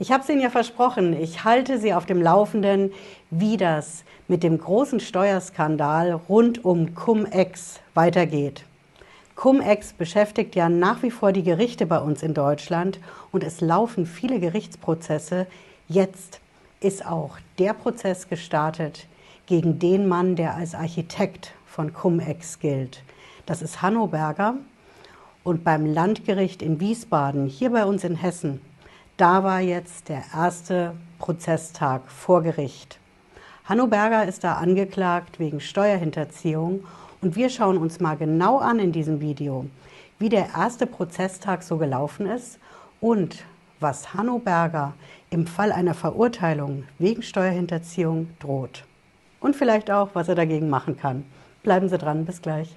Ich habe es Ihnen ja versprochen, ich halte Sie auf dem Laufenden, wie das mit dem großen Steuerskandal rund um Cum-Ex weitergeht. Cum-Ex beschäftigt ja nach wie vor die Gerichte bei uns in Deutschland und es laufen viele Gerichtsprozesse. Jetzt ist auch der Prozess gestartet gegen den Mann, der als Architekt von Cum-Ex gilt. Das ist Hanno Berger. Und beim Landgericht in Wiesbaden, hier bei uns in Hessen, da war jetzt der erste Prozesstag vor Gericht. Hanno Berger ist da angeklagt wegen Steuerhinterziehung und wir schauen uns mal genau an in diesem Video, wie der erste Prozesstag so gelaufen ist und was Hanno Berger im Fall einer Verurteilung wegen Steuerhinterziehung droht. Und vielleicht auch, was er dagegen machen kann. Bleiben Sie dran, bis gleich.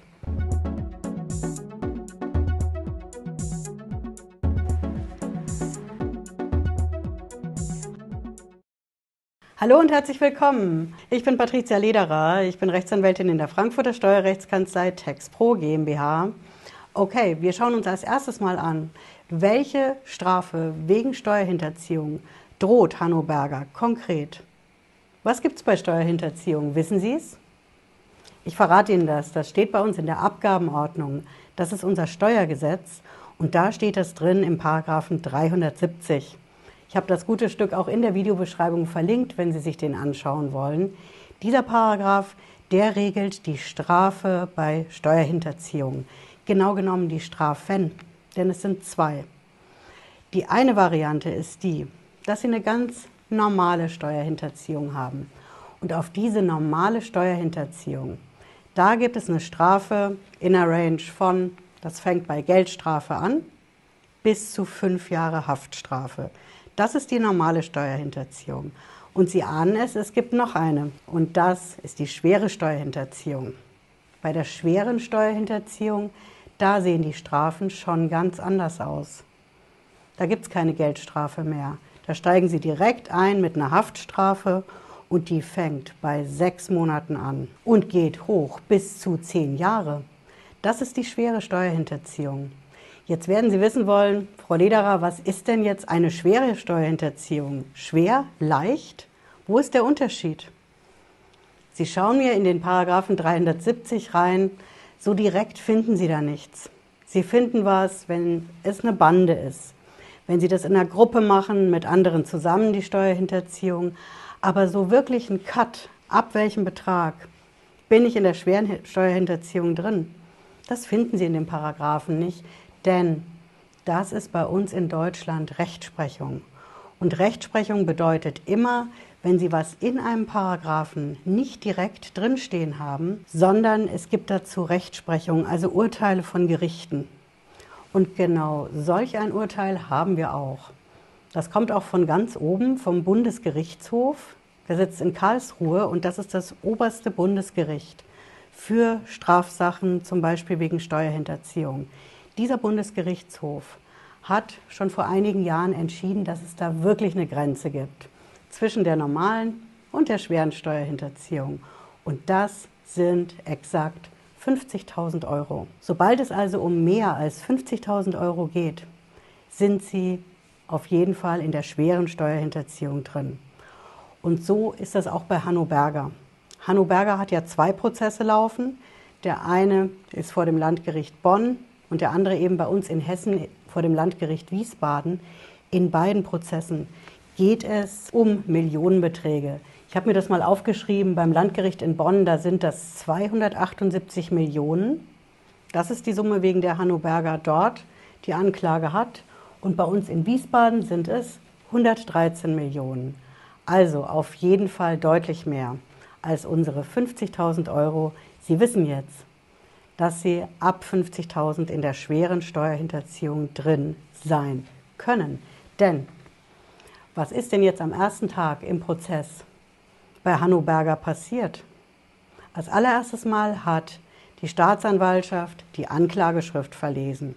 Hallo und herzlich willkommen. Ich bin Patricia Lederer. Ich bin Rechtsanwältin in der Frankfurter Steuerrechtskanzlei TexPro GmbH. Okay, wir schauen uns als erstes mal an, welche Strafe wegen Steuerhinterziehung droht Hanno Berger konkret. Was gibt es bei Steuerhinterziehung? Wissen Sie es? Ich verrate Ihnen das. Das steht bei uns in der Abgabenordnung. Das ist unser Steuergesetz und da steht das drin im Paragraphen 370. Ich habe das gute Stück auch in der Videobeschreibung verlinkt, wenn Sie sich den anschauen wollen. Dieser Paragraph, der regelt die Strafe bei Steuerhinterziehung. Genau genommen die Strafen, denn es sind zwei. Die eine Variante ist die, dass Sie eine ganz normale Steuerhinterziehung haben. Und auf diese normale Steuerhinterziehung, da gibt es eine Strafe in der Range von, das fängt bei Geldstrafe an, bis zu fünf Jahre Haftstrafe. Das ist die normale Steuerhinterziehung. Und Sie ahnen es, es gibt noch eine. Und das ist die schwere Steuerhinterziehung. Bei der schweren Steuerhinterziehung, da sehen die Strafen schon ganz anders aus. Da gibt es keine Geldstrafe mehr. Da steigen Sie direkt ein mit einer Haftstrafe und die fängt bei sechs Monaten an und geht hoch bis zu zehn Jahre. Das ist die schwere Steuerhinterziehung. Jetzt werden Sie wissen wollen, Frau Lederer, was ist denn jetzt eine schwere Steuerhinterziehung? Schwer? Leicht? Wo ist der Unterschied? Sie schauen mir in den Paragraphen 370 rein, so direkt finden Sie da nichts. Sie finden was, wenn es eine Bande ist, wenn Sie das in einer Gruppe machen, mit anderen zusammen die Steuerhinterziehung, aber so wirklich ein Cut, ab welchem Betrag bin ich in der schweren Steuerhinterziehung drin, das finden Sie in den Paragraphen nicht. Denn das ist bei uns in Deutschland Rechtsprechung. Und Rechtsprechung bedeutet immer, wenn Sie was in einem Paragraphen nicht direkt drinstehen haben, sondern es gibt dazu Rechtsprechung, also Urteile von Gerichten. Und genau solch ein Urteil haben wir auch. Das kommt auch von ganz oben, vom Bundesgerichtshof. Der sitzt in Karlsruhe und das ist das oberste Bundesgericht für Strafsachen, zum Beispiel wegen Steuerhinterziehung. Dieser Bundesgerichtshof hat schon vor einigen Jahren entschieden, dass es da wirklich eine Grenze gibt zwischen der normalen und der schweren Steuerhinterziehung. Und das sind exakt 50.000 Euro. Sobald es also um mehr als 50.000 Euro geht, sind Sie auf jeden Fall in der schweren Steuerhinterziehung drin. Und so ist das auch bei Hanno Berger. Hanno Berger hat ja zwei Prozesse laufen. Der eine ist vor dem Landgericht Bonn und der andere eben bei uns in Hessen vor dem Landgericht Wiesbaden. In beiden Prozessen geht es um Millionenbeträge. Ich habe mir das mal aufgeschrieben, beim Landgericht in Bonn, da sind das 278 Millionen. Das ist die Summe, wegen der Hanno Berger dort die Anklage hat. Und bei uns in Wiesbaden sind es 113 Millionen. Also auf jeden Fall deutlich mehr als unsere 50.000 Euro. Sie wissen jetzt, dass sie ab 50.000 in der schweren Steuerhinterziehung drin sein können. Denn was ist denn jetzt am ersten Tag im Prozess bei Hanno Berger passiert? Als allererstes Mal hat die Staatsanwaltschaft die Anklageschrift verlesen.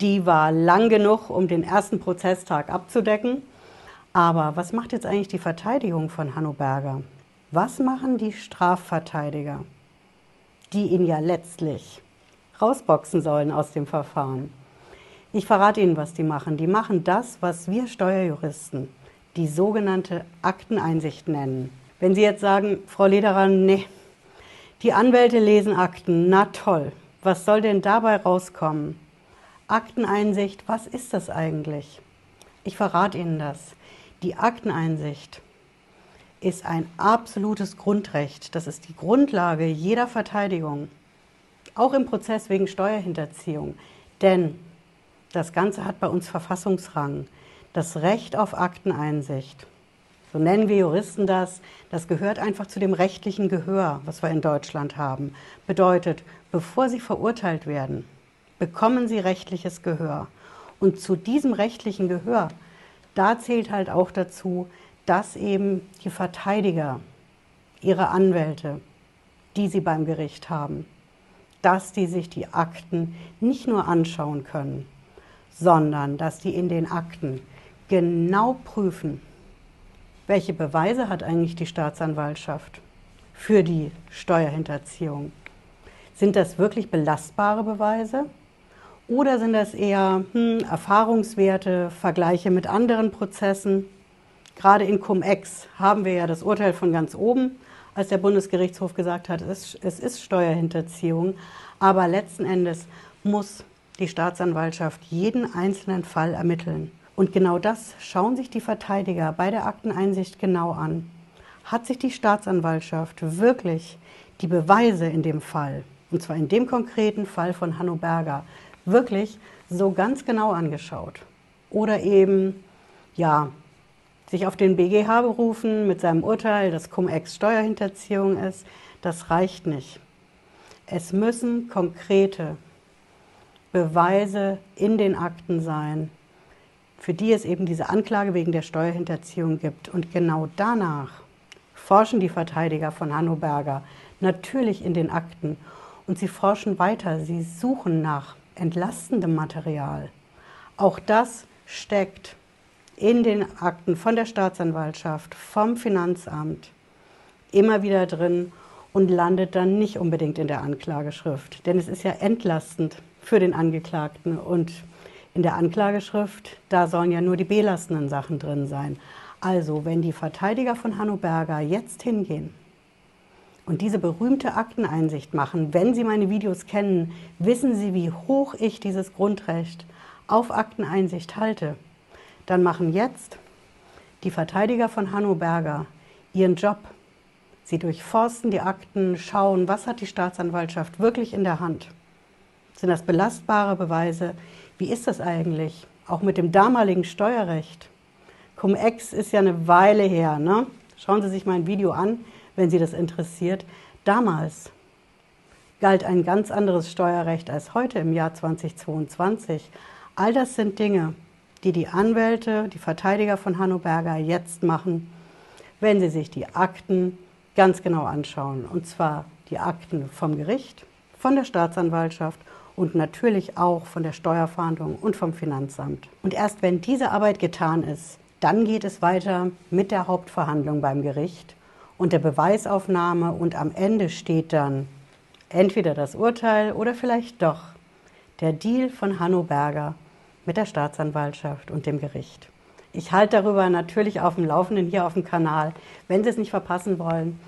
Die war lang genug, um den ersten Prozesstag abzudecken. Aber was macht jetzt eigentlich die Verteidigung von Hanno Berger? Was machen die Strafverteidiger? Die ihn ja letztlich rausboxen sollen aus dem Verfahren. Ich verrate Ihnen, was die machen. Die machen das, was wir Steuerjuristen die sogenannte Akteneinsicht nennen. Wenn Sie jetzt sagen, Frau Lederer, nee, die Anwälte lesen Akten, na toll, was soll denn dabei rauskommen? Akteneinsicht, was ist das eigentlich? Ich verrate Ihnen das. Die Akteneinsicht ist ein absolutes Grundrecht. Das ist die Grundlage jeder Verteidigung, auch im Prozess wegen Steuerhinterziehung. Denn das Ganze hat bei uns Verfassungsrang. Das Recht auf Akteneinsicht. So nennen wir Juristen das. Das gehört einfach zu dem rechtlichen Gehör, was wir in Deutschland haben. Bedeutet, bevor Sie verurteilt werden, bekommen Sie rechtliches Gehör. Und zu diesem rechtlichen Gehör, da zählt halt auch dazu, dass eben die Verteidiger, ihre Anwälte, die sie beim Gericht haben, dass die sich die Akten nicht nur anschauen können, sondern dass die in den Akten genau prüfen, welche Beweise hat eigentlich die Staatsanwaltschaft für die Steuerhinterziehung. Sind das wirklich belastbare Beweise oder sind das eher hm, Erfahrungswerte, Vergleiche mit anderen Prozessen? Gerade in Cum-Ex haben wir ja das Urteil von ganz oben, als der Bundesgerichtshof gesagt hat, es ist Steuerhinterziehung. Aber letzten Endes muss die Staatsanwaltschaft jeden einzelnen Fall ermitteln. Und genau das schauen sich die Verteidiger bei der Akteneinsicht genau an. Hat sich die Staatsanwaltschaft wirklich die Beweise in dem Fall, und zwar in dem konkreten Fall von Hanno Berger, wirklich so ganz genau angeschaut? Oder eben, ja, sich auf den BGH berufen mit seinem Urteil, dass Cum-Ex Steuerhinterziehung ist, das reicht nicht. Es müssen konkrete Beweise in den Akten sein, für die es eben diese Anklage wegen der Steuerhinterziehung gibt. Und genau danach forschen die Verteidiger von Hanno Berger natürlich in den Akten und sie forschen weiter, sie suchen nach entlastendem Material. Auch das steckt in den Akten von der Staatsanwaltschaft, vom Finanzamt immer wieder drin und landet dann nicht unbedingt in der Anklageschrift. Denn es ist ja entlastend für den Angeklagten und in der Anklageschrift, da sollen ja nur die belastenden Sachen drin sein. Also, wenn die Verteidiger von Hanno Berger jetzt hingehen und diese berühmte Akteneinsicht machen, wenn Sie meine Videos kennen, wissen Sie, wie hoch ich dieses Grundrecht auf Akteneinsicht halte dann machen jetzt die Verteidiger von Hanno Berger ihren Job. Sie durchforsten die Akten, schauen, was hat die Staatsanwaltschaft wirklich in der Hand. Sind das belastbare Beweise? Wie ist das eigentlich? Auch mit dem damaligen Steuerrecht. Cum-Ex ist ja eine Weile her. Ne? Schauen Sie sich mein Video an, wenn Sie das interessiert. Damals galt ein ganz anderes Steuerrecht als heute im Jahr 2022. All das sind Dinge, die die Anwälte, die Verteidiger von Hanno Berger jetzt machen, wenn sie sich die Akten ganz genau anschauen. Und zwar die Akten vom Gericht, von der Staatsanwaltschaft und natürlich auch von der Steuerfahndung und vom Finanzamt. Und erst wenn diese Arbeit getan ist, dann geht es weiter mit der Hauptverhandlung beim Gericht und der Beweisaufnahme und am Ende steht dann entweder das Urteil oder vielleicht doch der Deal von Hanno Berger mit der Staatsanwaltschaft und dem Gericht. Ich halte darüber natürlich auf dem Laufenden hier auf dem Kanal. Wenn Sie es nicht verpassen wollen,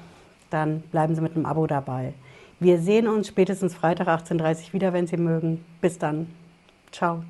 dann bleiben Sie mit einem Abo dabei. Wir sehen uns spätestens Freitag 18.30 Uhr wieder, wenn Sie mögen. Bis dann. Ciao.